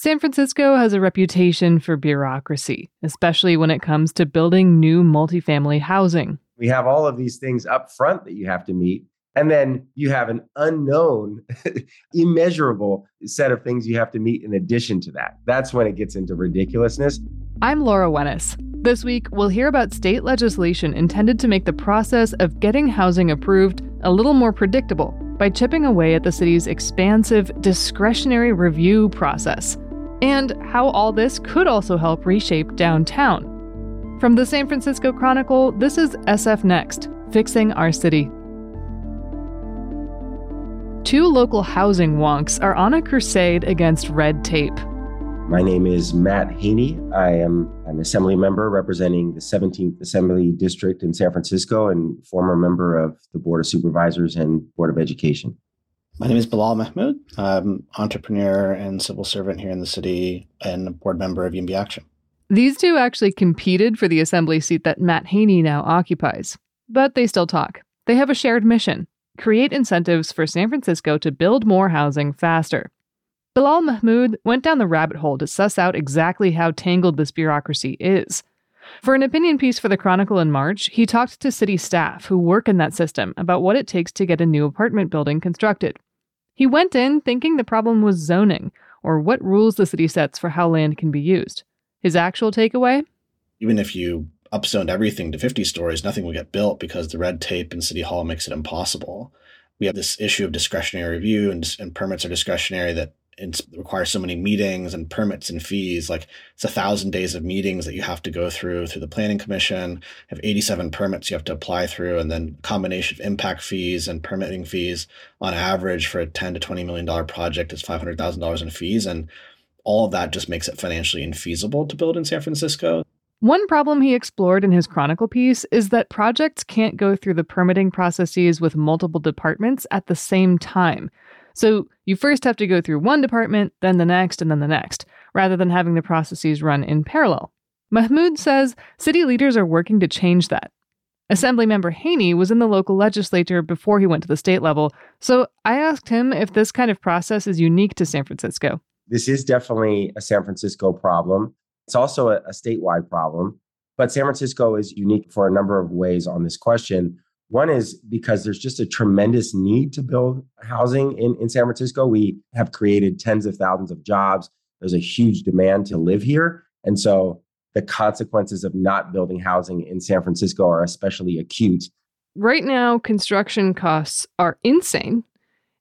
San Francisco has a reputation for bureaucracy, especially when it comes to building new multifamily housing. We have all of these things up front that you have to meet. And then you have an unknown, immeasurable set of things you have to meet in addition to that. That's when it gets into ridiculousness. I'm Laura Wenus. This week, we'll hear about state legislation intended to make the process of getting housing approved a little more predictable by chipping away at the city's expansive discretionary review process and how all this could also help reshape downtown. From the San Francisco Chronicle, this is SF Next Fixing Our City. Two local housing wonks are on a crusade against red tape. My name is Matt Haney. I am an assembly member representing the 17th Assembly District in San Francisco and former member of the Board of Supervisors and Board of Education. My name is Bilal Mahmood. I'm entrepreneur and civil servant here in the city and a board member of YIMBY Action. These two actually competed for the assembly seat that Matt Haney now occupies, but they still talk. They have a shared mission create incentives for San Francisco to build more housing faster. Bilal Mahmood went down the rabbit hole to suss out exactly how tangled this bureaucracy is. For an opinion piece for the Chronicle in March, he talked to city staff who work in that system about what it takes to get a new apartment building constructed. He went in thinking the problem was zoning, or what rules the city sets for how land can be used. His actual takeaway? Even if you upzoned everything to 50 stories, nothing will get built because the red tape in City Hall makes it impossible. We have this issue of discretionary review, and, and permits are discretionary that it requires so many meetings and permits and fees. Like it's a thousand days of meetings that you have to go through through the planning commission. You have 87 permits you have to apply through, and then combination of impact fees and permitting fees. On average, for a 10 to 20 million dollar project, is 500 thousand dollars in fees, and all of that just makes it financially infeasible to build in San Francisco. One problem he explored in his Chronicle piece is that projects can't go through the permitting processes with multiple departments at the same time. So you first have to go through one department, then the next, and then the next, rather than having the processes run in parallel. Mahmood says city leaders are working to change that. Assemblymember Haney was in the local legislature before he went to the state level, so I asked him if this kind of process is unique to San Francisco. This is definitely a San Francisco problem. It's also a, a statewide problem, but San Francisco is unique for a number of ways on this question. One is because there's just a tremendous need to build housing in, in San Francisco. We have created tens of thousands of jobs. There's a huge demand to live here. And so the consequences of not building housing in San Francisco are especially acute. Right now, construction costs are insane,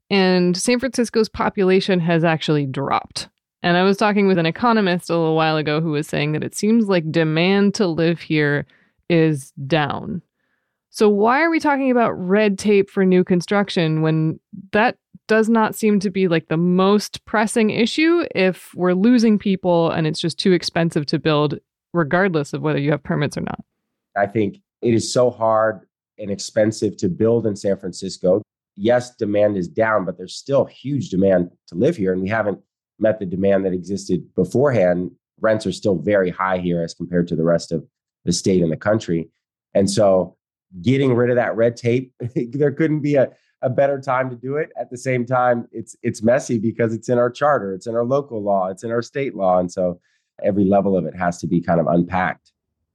and San Francisco's population has actually dropped. And I was talking with an economist a little while ago who was saying that it seems like demand to live here is down. So, why are we talking about red tape for new construction when that does not seem to be like the most pressing issue if we're losing people and it's just too expensive to build, regardless of whether you have permits or not? I think it is so hard and expensive to build in San Francisco. Yes, demand is down, but there's still huge demand to live here. And we haven't met the demand that existed beforehand. Rents are still very high here as compared to the rest of the state and the country. And so getting rid of that red tape. there couldn't be a, a better time to do it. At the same time, it's it's messy because it's in our charter, it's in our local law, it's in our state law, and so every level of it has to be kind of unpacked.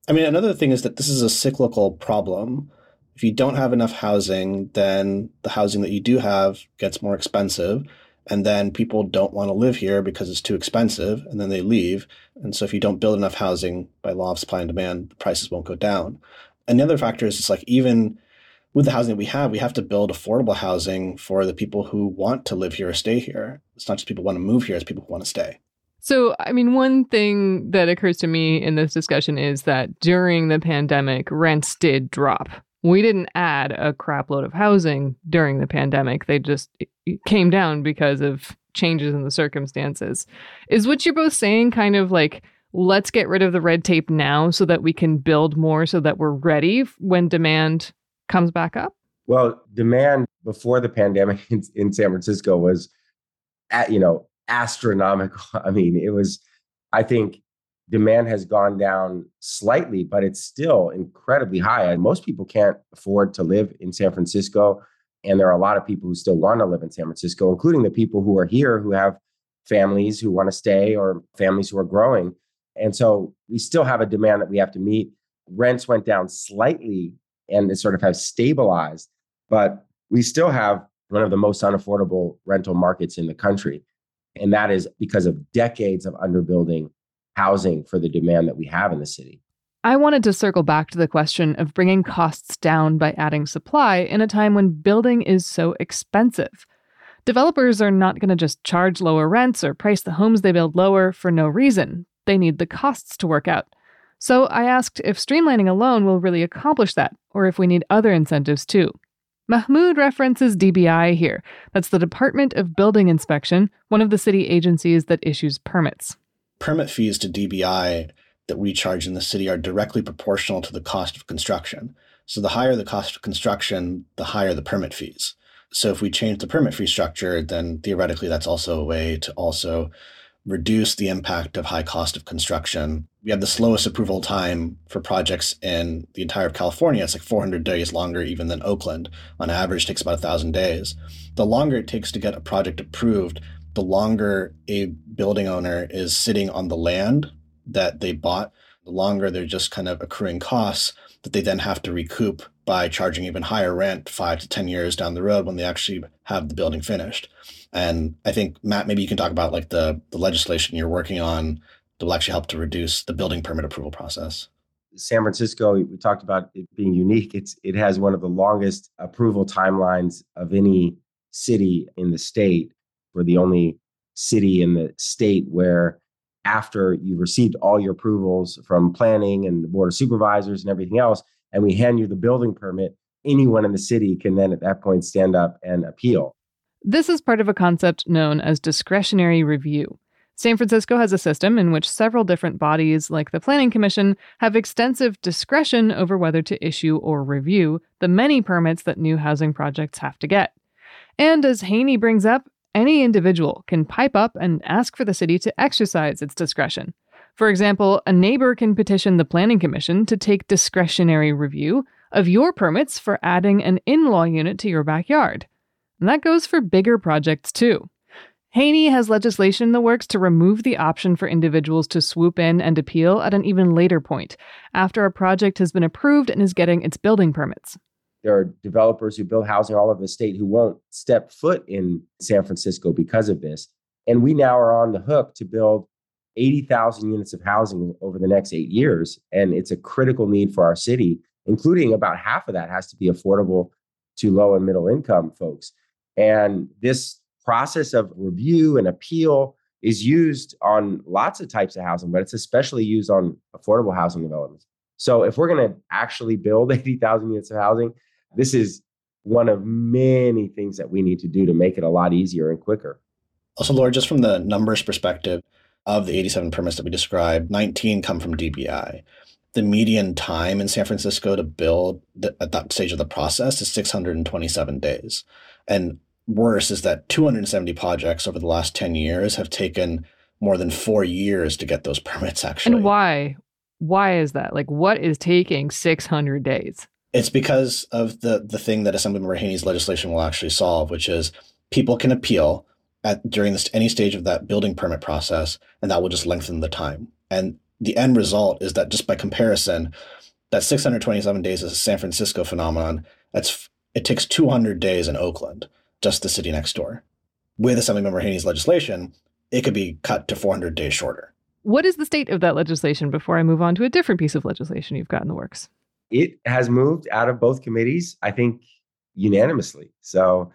I mean, another thing is that this is a cyclical problem. If you don't have enough housing, then the housing that you do have gets more expensive. And then people don't want to live here because it's too expensive, and then they leave. And so, if you don't build enough housing by law of supply and demand, the prices won't go down. And the other factor is it's like even with the housing that we have, we have to build affordable housing for the people who want to live here or stay here. It's not just people who want to move here, it's people who want to stay. So, I mean, one thing that occurs to me in this discussion is that during the pandemic, rents did drop. We didn't add a crapload of housing during the pandemic. They just came down because of changes in the circumstances. Is what you're both saying kind of like let's get rid of the red tape now so that we can build more so that we're ready when demand comes back up? Well, demand before the pandemic in, in San Francisco was, at, you know, astronomical. I mean, it was, I think demand has gone down slightly, but it's still incredibly high. And most people can't afford to live in San Francisco. And there are a lot of people who still want to live in San Francisco, including the people who are here who have families who want to stay or families who are growing. And so we still have a demand that we have to meet. Rents went down slightly and it sort of has stabilized, but we still have one of the most unaffordable rental markets in the country. And that is because of decades of underbuilding housing for the demand that we have in the city. I wanted to circle back to the question of bringing costs down by adding supply in a time when building is so expensive. Developers are not going to just charge lower rents or price the homes they build lower for no reason. They need the costs to work out. So I asked if streamlining alone will really accomplish that, or if we need other incentives too. Mahmood references DBI here. That's the Department of Building Inspection, one of the city agencies that issues permits. Permit fees to DBI that we charge in the city are directly proportional to the cost of construction. So the higher the cost of construction, the higher the permit fees. So if we change the permit fee structure, then theoretically that's also a way to also reduce the impact of high cost of construction. We have the slowest approval time for projects in the entire of California. It's like 400 days longer even than Oakland. On average, takes about 1,000 days. The longer it takes to get a project approved, the longer a building owner is sitting on the land that they bought, the longer they're just kind of accruing costs that they then have to recoup by charging even higher rent five to 10 years down the road when they actually have the building finished. And I think, Matt, maybe you can talk about like the, the legislation you're working on that will actually help to reduce the building permit approval process. San Francisco, we talked about it being unique. It's it has one of the longest approval timelines of any city in the state. We're the only city in the state where after you've received all your approvals from planning and the board of supervisors and everything else, and we hand you the building permit, anyone in the city can then at that point stand up and appeal. This is part of a concept known as discretionary review. San Francisco has a system in which several different bodies, like the Planning Commission, have extensive discretion over whether to issue or review the many permits that new housing projects have to get. And as Haney brings up, any individual can pipe up and ask for the city to exercise its discretion. For example, a neighbor can petition the Planning Commission to take discretionary review of your permits for adding an in law unit to your backyard. And that goes for bigger projects too. Haney has legislation in the works to remove the option for individuals to swoop in and appeal at an even later point, after a project has been approved and is getting its building permits. There are developers who build housing all over the state who won't step foot in San Francisco because of this. And we now are on the hook to build 80,000 units of housing over the next eight years. And it's a critical need for our city, including about half of that has to be affordable to low and middle income folks. And this process of review and appeal is used on lots of types of housing, but it's especially used on affordable housing developments. So if we're going to actually build 80,000 units of housing, this is one of many things that we need to do to make it a lot easier and quicker. Also, Laura, just from the numbers perspective of the 87 permits that we described, 19 come from DBI. The median time in San Francisco to build the, at that stage of the process is 627 days. And worse is that 270 projects over the last 10 years have taken more than four years to get those permits actually. And why? Why is that? Like, what is taking 600 days? It's because of the the thing that Assemblymember Haney's legislation will actually solve, which is people can appeal at during this any stage of that building permit process, and that will just lengthen the time. And the end result is that just by comparison, that 627 days is a San Francisco phenomenon. That's it takes 200 days in Oakland, just the city next door. With Assemblymember Haney's legislation, it could be cut to 400 days shorter. What is the state of that legislation before I move on to a different piece of legislation you've got in the works? It has moved out of both committees, I think unanimously. So,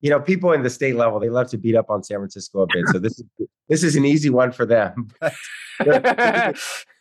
you know, people in the state level, they love to beat up on San Francisco a bit. So this is this is an easy one for them. They're,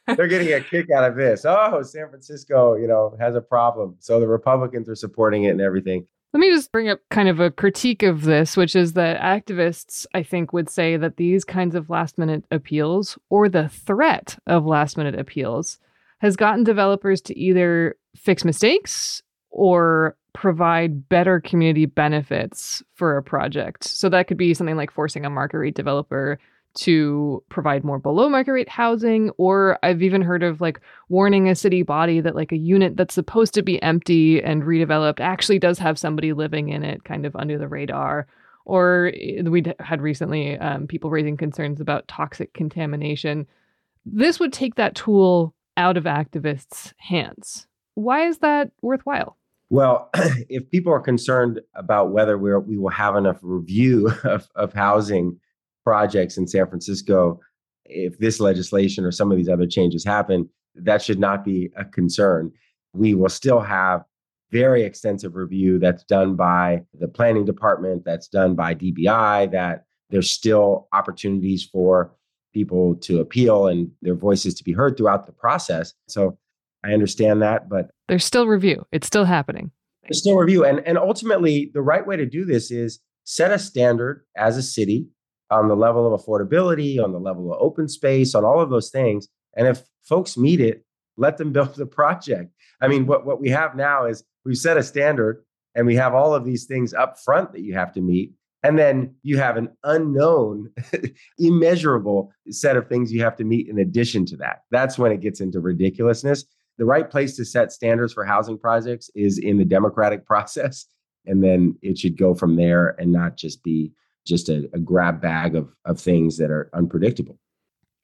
they're getting a kick out of this. Oh, San Francisco, you know, has a problem. So the Republicans are supporting it and everything. Let me just bring up kind of a critique of this, which is that activists, I think, would say that these kinds of last minute appeals or the threat of last minute appeals has gotten developers to either fix mistakes or provide better community benefits for a project. So that could be something like forcing a market rate developer to provide more below market rate housing or I've even heard of like warning a city body that like a unit that's supposed to be empty and redeveloped actually does have somebody living in it kind of under the radar or eh, we had recently um, people raising concerns about toxic contamination. This would take that tool out of activists' hands. Why is that worthwhile? Well, if people are concerned about whether we will have enough review of, of housing projects in San Francisco, if this legislation or some of these other changes happen, that should not be a concern. We will still have very extensive review that's done by the planning department, that's done by DBI, that there's still opportunities for people to appeal and their voices to be heard throughout the process. So I understand that, but there's still review. It's still happening. There's still review. And, and ultimately, the right way to do this is set a standard as a city on the level of affordability, on the level of open space, on all of those things. And if folks meet it, let them build the project. I mean, what, what we have now is we've set a standard and we have all of these things up front that you have to meet. And then you have an unknown, immeasurable set of things you have to meet in addition to that. That's when it gets into ridiculousness. The right place to set standards for housing projects is in the democratic process. And then it should go from there and not just be just a, a grab bag of, of things that are unpredictable.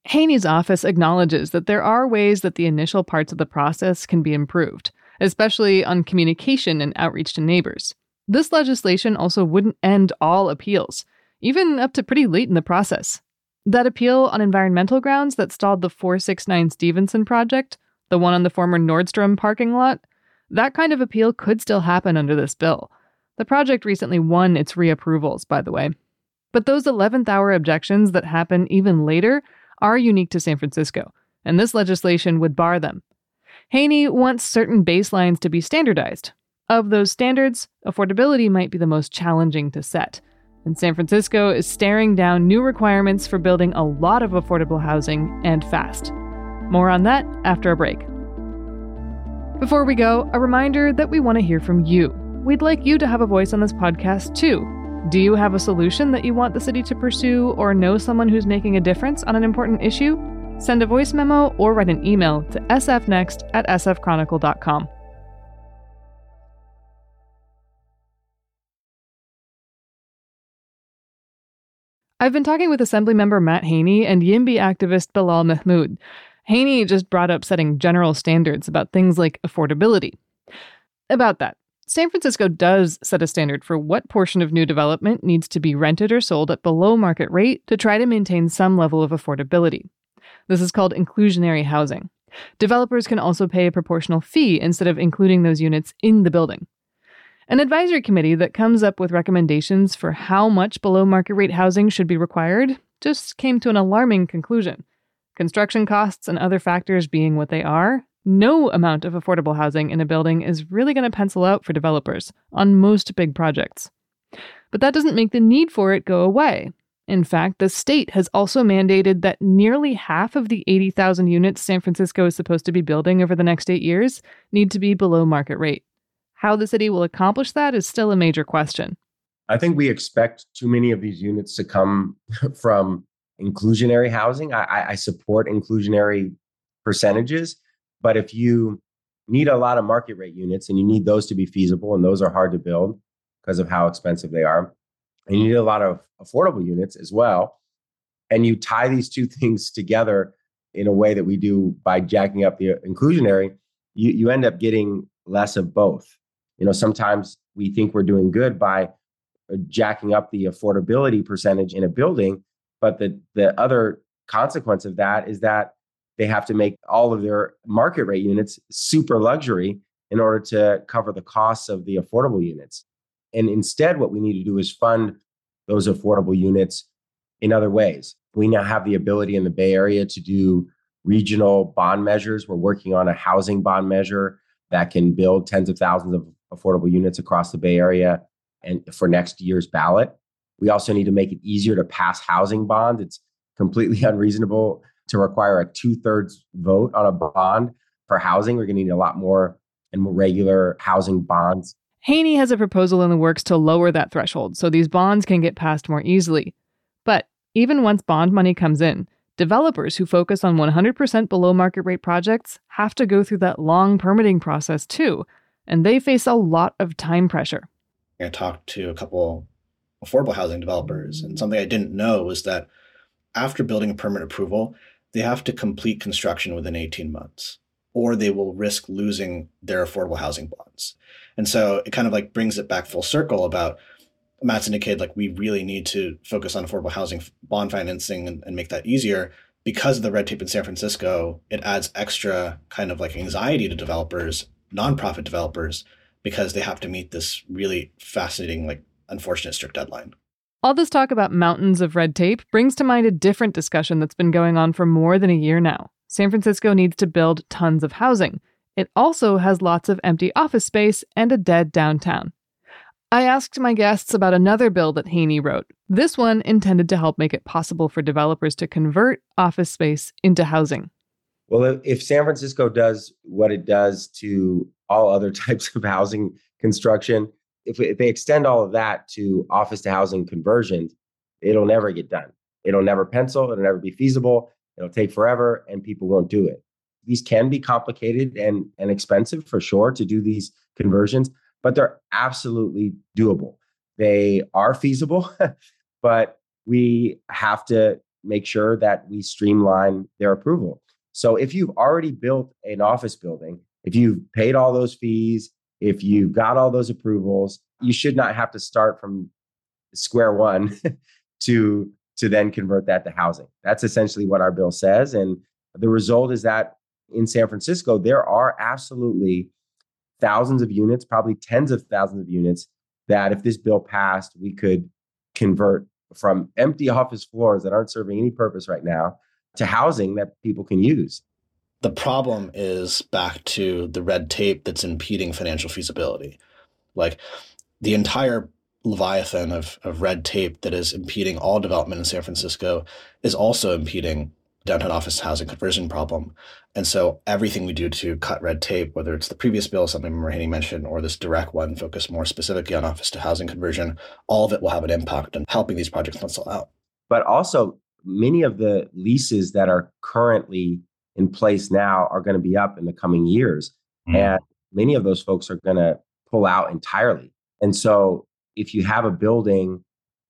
Haney's office acknowledges that there are ways that the initial parts of the process can be improved, especially on communication and outreach to neighbors. This legislation also wouldn't end all appeals, even up to pretty late in the process. That appeal on environmental grounds that stalled the 469 Stevenson project, the one on the former Nordstrom parking lot, that kind of appeal could still happen under this bill. The project recently won its reapprovals, by the way. But those 11th hour objections that happen even later are unique to San Francisco, and this legislation would bar them. Haney wants certain baselines to be standardized. Of those standards, affordability might be the most challenging to set, and San Francisco is staring down new requirements for building a lot of affordable housing and fast. More on that after a break. Before we go, a reminder that we want to hear from you. We'd like you to have a voice on this podcast too. Do you have a solution that you want the city to pursue or know someone who's making a difference on an important issue? Send a voice memo or write an email to sfnext at sfchronicle.com. I've been talking with Assemblymember Matt Haney and YIMBY activist Bilal Mahmood. Haney just brought up setting general standards about things like affordability. About that, San Francisco does set a standard for what portion of new development needs to be rented or sold at below market rate to try to maintain some level of affordability. This is called inclusionary housing. Developers can also pay a proportional fee instead of including those units in the building. An advisory committee that comes up with recommendations for how much below market rate housing should be required just came to an alarming conclusion. Construction costs and other factors being what they are, no amount of affordable housing in a building is really going to pencil out for developers on most big projects. But that doesn't make the need for it go away. In fact, the state has also mandated that nearly half of the 80,000 units San Francisco is supposed to be building over the next eight years need to be below market rate. How the city will accomplish that is still a major question. I think we expect too many of these units to come from inclusionary housing. I, I support inclusionary percentages, but if you need a lot of market rate units and you need those to be feasible, and those are hard to build because of how expensive they are, and you need a lot of affordable units as well, and you tie these two things together in a way that we do by jacking up the inclusionary, you, you end up getting less of both. You know, sometimes we think we're doing good by uh, jacking up the affordability percentage in a building, but the the other consequence of that is that they have to make all of their market rate units super luxury in order to cover the costs of the affordable units. And instead, what we need to do is fund those affordable units in other ways. We now have the ability in the Bay Area to do regional bond measures. We're working on a housing bond measure that can build tens of thousands of affordable units across the Bay Area and for next year's ballot. We also need to make it easier to pass housing bonds. It's completely unreasonable to require a two thirds vote on a bond for housing. We're going to need a lot more and more regular housing bonds. Haney has a proposal in the works to lower that threshold so these bonds can get passed more easily. But even once bond money comes in, developers who focus on 100% below market rate projects have to go through that long permitting process too, and they face a lot of time pressure. I talked to a couple affordable housing developers. And something I didn't know was that after building a permit approval, they have to complete construction within 18 months, or they will risk losing their affordable housing bonds. And so it kind of like brings it back full circle about Matt's indicated like we really need to focus on affordable housing bond financing and, and make that easier because of the red tape in San Francisco, it adds extra kind of like anxiety to developers, nonprofit developers, because they have to meet this really fascinating, like unfortunate strict deadline. All this talk about mountains of red tape brings to mind a different discussion that's been going on for more than a year now. San Francisco needs to build tons of housing. It also has lots of empty office space and a dead downtown. I asked my guests about another bill that Haney wrote. This one intended to help make it possible for developers to convert office space into housing. Well, if San Francisco does what it does to all other types of housing construction, if, if they extend all of that to office to housing conversions, it'll never get done. It'll never pencil, it'll never be feasible, it'll take forever, and people won't do it. These can be complicated and, and expensive for sure to do these conversions but they're absolutely doable. They are feasible, but we have to make sure that we streamline their approval. So if you've already built an office building, if you've paid all those fees, if you've got all those approvals, you should not have to start from square one to to then convert that to housing. That's essentially what our bill says and the result is that in San Francisco there are absolutely thousands of units, probably tens of thousands of units that if this bill passed, we could convert from empty office floors that aren't serving any purpose right now to housing that people can use. The problem is back to the red tape that's impeding financial feasibility. Like the entire leviathan of, of red tape that is impeding all development in San Francisco is also impeding downtown office housing conversion problem. And so everything we do to cut red tape, whether it's the previous bill, something Haney mentioned, or this direct one focused more specifically on office to housing conversion, all of it will have an impact on helping these projects pencil out. But also, many of the leases that are currently in place now are going to be up in the coming years. Mm. And many of those folks are going to pull out entirely. And so if you have a building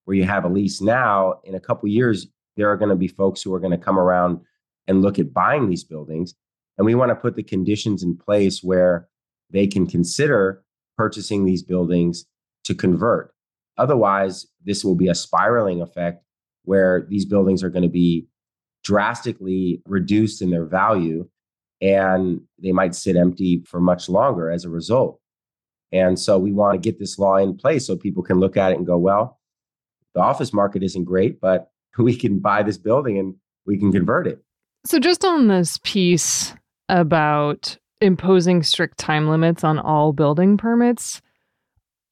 where you have a lease now, in a couple years, there are going to be folks who are going to come around and look at buying these buildings. And we want to put the conditions in place where they can consider purchasing these buildings to convert. Otherwise, this will be a spiraling effect where these buildings are going to be drastically reduced in their value and they might sit empty for much longer as a result. And so we want to get this law in place so people can look at it and go, well, the office market isn't great, but we can buy this building and we can convert it. So, just on this piece about imposing strict time limits on all building permits,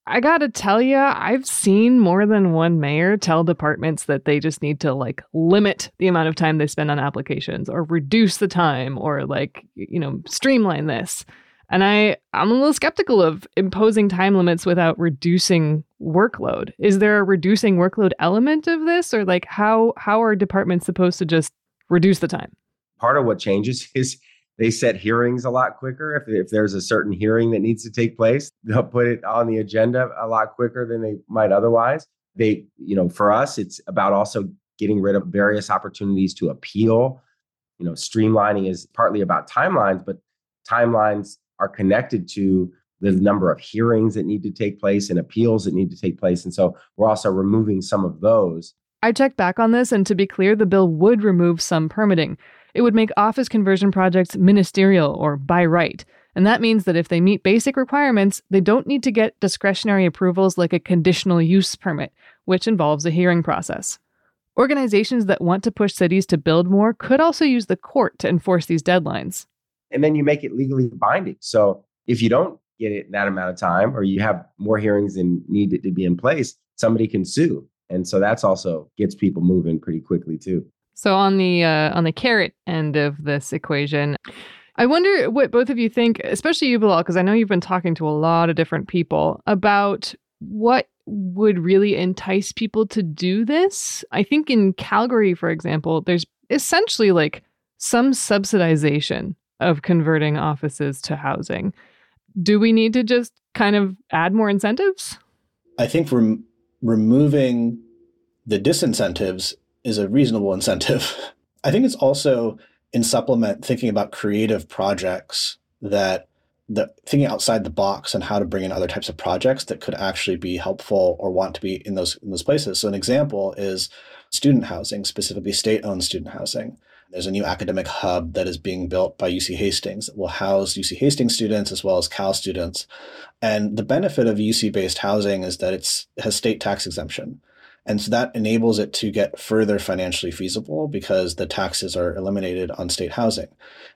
I gotta tell you, I've seen more than one mayor tell departments that they just need to like limit the amount of time they spend on applications or reduce the time or like, you know, streamline this. And I, I'm a little skeptical of imposing time limits without reducing workload. Is there a reducing workload element of this? Or like how how are departments supposed to just reduce the time? Part of what changes is they set hearings a lot quicker. If, if there's a certain hearing that needs to take place, they'll put it on the agenda a lot quicker than they might otherwise. They, you know, for us, it's about also getting rid of various opportunities to appeal. You know, streamlining is partly about timelines, but timelines are connected to the number of hearings that need to take place and appeals that need to take place. And so we're also removing some of those. I checked back on this, and to be clear, the bill would remove some permitting. It would make office conversion projects ministerial or by right. And that means that if they meet basic requirements, they don't need to get discretionary approvals like a conditional use permit, which involves a hearing process. Organizations that want to push cities to build more could also use the court to enforce these deadlines and then you make it legally binding. So if you don't get it in that amount of time, or you have more hearings than needed to be in place, somebody can sue, and so that's also gets people moving pretty quickly too. So on the uh, on the carrot end of this equation. I wonder what both of you think, especially you, Bilal, because I know you've been talking to a lot of different people about what would really entice people to do this. I think in Calgary, for example, there's essentially like some subsidization of converting offices to housing. Do we need to just kind of add more incentives? I think we're removing the disincentives is a reasonable incentive. I think it's also in supplement thinking about creative projects that the thinking outside the box and how to bring in other types of projects that could actually be helpful or want to be in those in those places. So an example is student housing, specifically state-owned student housing. There's a new academic hub that is being built by UC Hastings that will house UC Hastings students as well as Cal students. And the benefit of UC-based housing is that it's has state tax exemption. And so that enables it to get further financially feasible because the taxes are eliminated on state housing.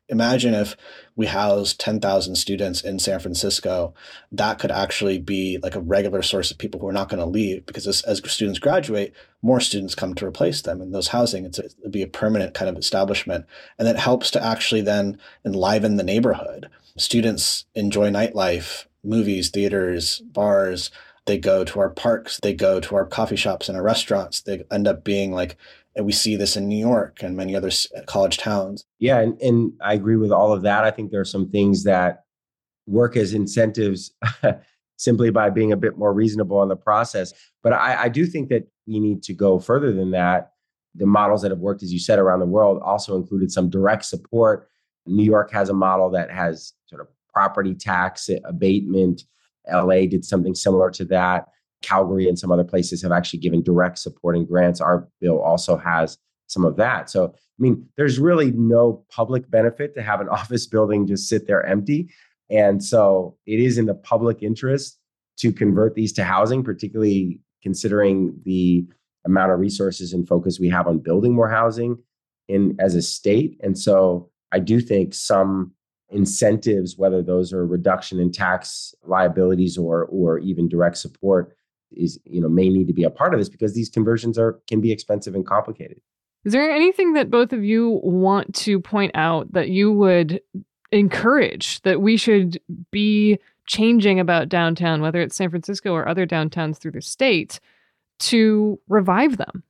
Imagine if we housed 10,000 students in San Francisco, that could actually be like a regular source of people who are not going to leave because as, as, students graduate, more students come to replace them in those housing. It's a, it'd be a permanent kind of establishment. And that helps to actually then enliven the neighborhood. Students enjoy nightlife, movies, theaters, bars, they go to our parks, they go to our coffee shops and our restaurants. They end up being like, and we see this in New York and many other college towns. Yeah, and, and I agree with all of that. I think there are some things that work as incentives simply by being a bit more reasonable in the process. But I, I do think that we need to go further than that. The models that have worked, as you said, around the world also included some direct support. New York has a model that has sort of property tax abatement LA did something similar to that. Calgary and some other places have actually given direct supporting grants. Our bill also has some of that. So, I mean, there's really no public benefit to have an office building just sit there empty. And so it is in the public interest to convert these to housing, particularly considering the amount of resources and focus we have on building more housing in as a state. And so I do think some incentives, whether those are reduction in tax liabilities or or even direct support, is you know may need to be a part of this because these conversions are can be expensive and complicated. Is there anything that both of you want to point out that you would encourage that we should be changing about downtown, whether it's San Francisco or other downtowns through the state, to revive them?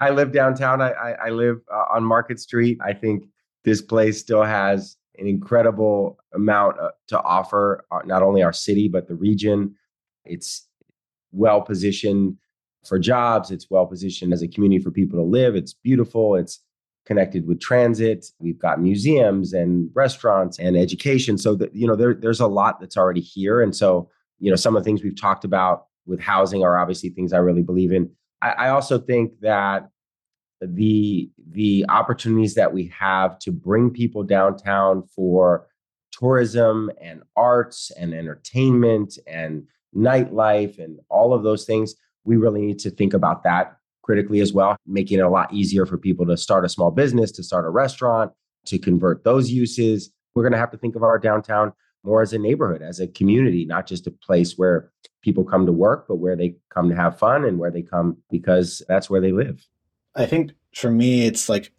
I live downtown. I, I, I live uh, on Market Street. I think this place still has an incredible amount uh, to offer uh, not only our city but the region. It's well positioned for jobs it's well positioned as a community for people to live it's beautiful it's connected with transit we've got museums and restaurants and education so that you know there, there's a lot that's already here and so you know some of the things we've talked about with housing are obviously things i really believe in. I, I also think that the the opportunities that we have to bring people downtown for tourism and arts and entertainment and nightlife and all of those things we really need to think about that critically as well making it a lot easier for people to start a small business to start a restaurant to convert those uses. We're going to have to think of our downtown more as a neighborhood as a community not just a place where people come to work but where they come to have fun and where they come because that's where they live I think for me, it's like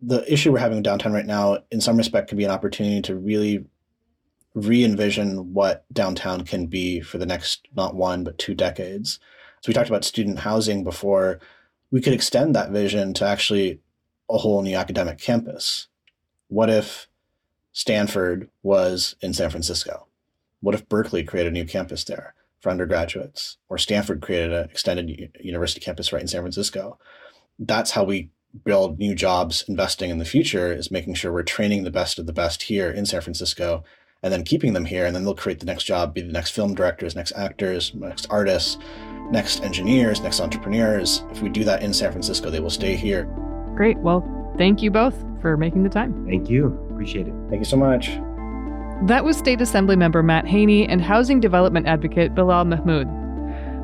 the issue we're having with downtown right now, in some respect, could be an opportunity to really re envision what downtown can be for the next not one, but two decades. So we talked about student housing before. We could extend that vision to actually a whole new academic campus. What if Stanford was in San Francisco? What if Berkeley created a new campus there for undergraduates? Or Stanford created an extended university campus right in San Francisco? That's how we build new jobs investing in the future is making sure we're training the best of the best here in San Francisco and then keeping them here and then they'll create the next job be the next film directors next actors next artists next engineers next entrepreneurs. If we do that in San Francisco they will stay here. Great. Well thank you both for making the time. Thank you. Appreciate it. Thank you so much. That was state assembly member Matt Haney and housing development advocate Bilal Mahmood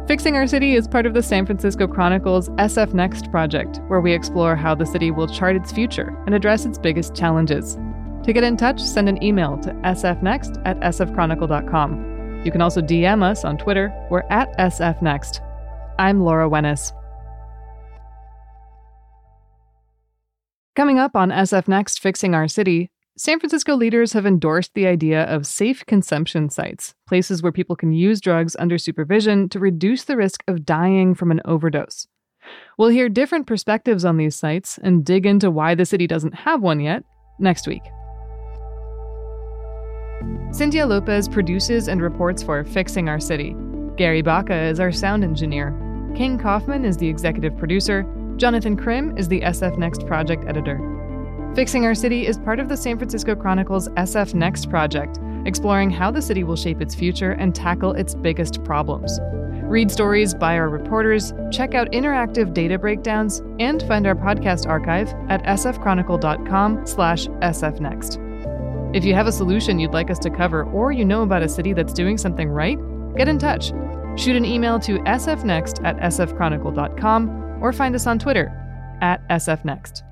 Fixing Our City is part of the San Francisco Chronicle's SF Next project, where we explore how the city will chart its future and address its biggest challenges. To get in touch, send an email to sfnext at sfchronicle.com. You can also DM us on Twitter. We're at sfnext. I'm Laura Wenus. Coming up on SF Next Fixing Our City, San Francisco leaders have endorsed the idea of safe consumption sites, places where people can use drugs under supervision to reduce the risk of dying from an overdose. We'll hear different perspectives on these sites and dig into why the city doesn't have one yet next week. Cynthia Lopez produces and reports for Fixing Our City. Gary Baca is our sound engineer. King Kaufman is the executive producer. Jonathan Krim is the SF Next project editor. Fixing Our City is part of the San Francisco Chronicle's SF Next project, exploring how the city will shape its future and tackle its biggest problems. Read stories by our reporters, check out interactive data breakdowns, and find our podcast archive at sfchronicle.com slash sfnext. If you have a solution you'd like us to cover or you know about a city that's doing something right, get in touch. Shoot an email to sfnext at sfchronicle.com or find us on Twitter at sfnext.